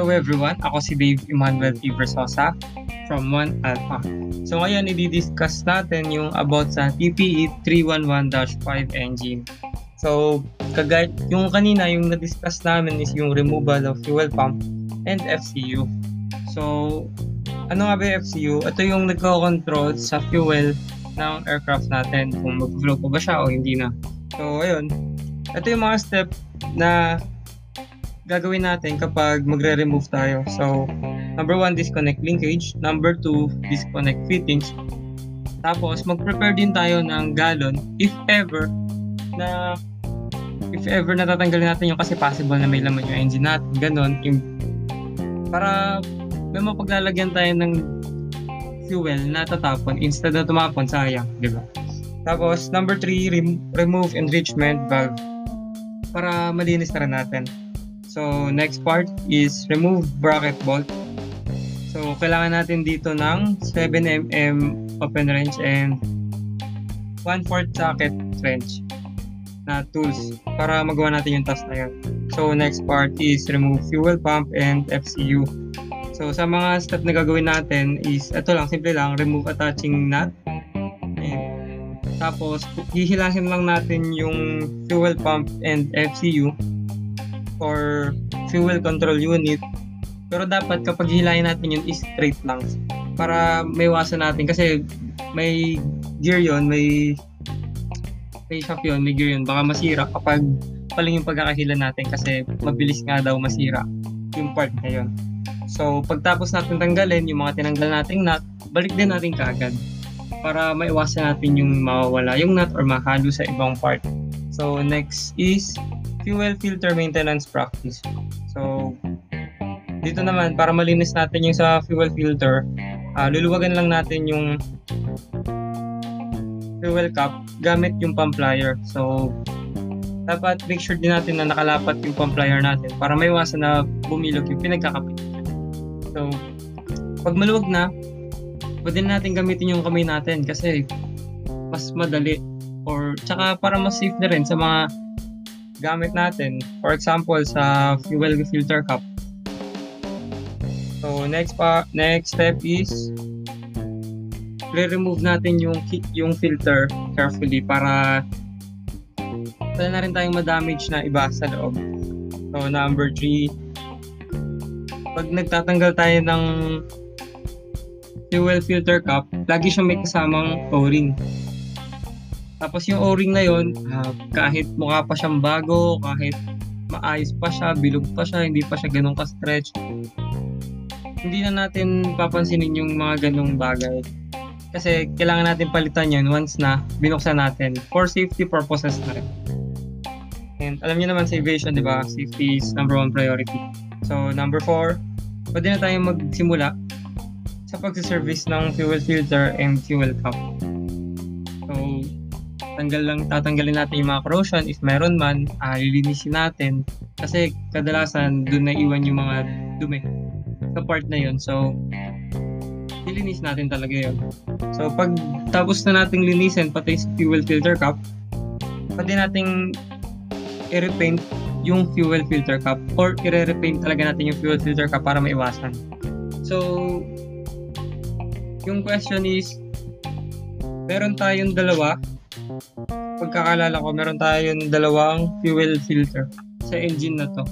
Hello everyone, ako si Dave Emmanuel T. Versosa from 1 Alpha. So ngayon, i-discuss natin yung about sa TPE 311-5 engine. So, kagay yung kanina, yung na-discuss namin is yung removal of fuel pump and FCU. So, ano nga ba yung FCU? Ito yung nagko-control sa fuel ng aircraft natin kung mag-flow pa ba siya o hindi na. So, ayun. Ito yung mga step na gagawin natin kapag magre-remove tayo. So, number one, disconnect linkage. Number two, disconnect fittings. Tapos, mag-prepare din tayo ng gallon if ever na if ever natatanggalin natin yung kasi possible na may laman yung engine natin. Ganon. Yung, para may mapaglalagyan tayo ng fuel na tatapon instead na tumapon, sayang. Di ba? Tapos, number three, rem- remove enrichment valve para malinis na rin natin. So, next part is remove bracket bolt. So, kailangan natin dito ng 7mm open wrench and 1/4 socket wrench na tools para magawa natin yung task na yun. So, next part is remove fuel pump and FCU. So, sa mga step na gagawin natin is, ito lang, simple lang, remove attaching nut. And, tapos, hihilahin lang natin yung fuel pump and FCU for fuel control unit. Pero dapat kapag hilahin natin yun, is straight lang. Para may iwasan natin. Kasi may gear yon may may shaft yun, may gear yun. Baka masira kapag paling yung pagkakahila natin kasi mabilis nga daw masira yung part na yun. So, pagtapos natin tanggalin yung mga tinanggal nating nut, balik din natin kaagad para maiwasan natin yung mawawala yung nut or mahalo sa ibang part. So, next is fuel filter maintenance practice. So, dito naman, para malinis natin yung sa fuel filter, uh, luluwagan lang natin yung fuel cap gamit yung pump plier. So, dapat make sure din natin na nakalapat yung pump plier natin para may iwasan na bumilog yung pinagkakapit. So, pag maluwag na, pwede na natin gamitin yung kamay natin kasi mas madali or tsaka para mas safe na rin sa mga gamit natin. For example, sa fuel filter cup. So, next pa next step is re-remove natin yung yung filter carefully para wala na rin tayong ma-damage na iba sa loob. So, number 3, pag nagtatanggal tayo ng fuel filter cup, lagi siyang may kasamang O-ring. Tapos yung O-ring na yon, uh, kahit mukha pa siyang bago, kahit maayos pa siya, bilog pa siya, hindi pa siya ganun ka-stretch, hindi na natin papansinin yung mga ganung bagay. Kasi kailangan natin palitan yun once na binuksan natin for safety purposes na rin. And alam niyo naman sa aviation, di ba? Safety is number one priority. So, number four, pwede na tayong magsimula sa pagsiservice ng fuel filter and fuel cap. So, tanggal lang, tatanggalin natin yung mga corrosion if meron man, uh, lilinisin natin kasi kadalasan doon na iwan yung mga dumi sa part na yun. So, lilinis natin talaga yun. So, pag tapos na nating linisin pati sa fuel filter cap, pwede nating i-repaint yung fuel filter cap or i-repaint talaga natin yung fuel filter cap para maiwasan. So, yung question is, meron tayong dalawa. Pagkakalala ko, meron tayong dalawang fuel filter sa engine na to.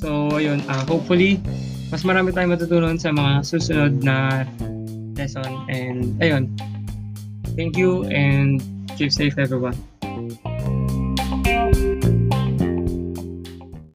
So, ayun, uh, hopefully, mas marami tayong matutunan sa mga susunod na lesson. And, ayun, thank you and keep safe everyone.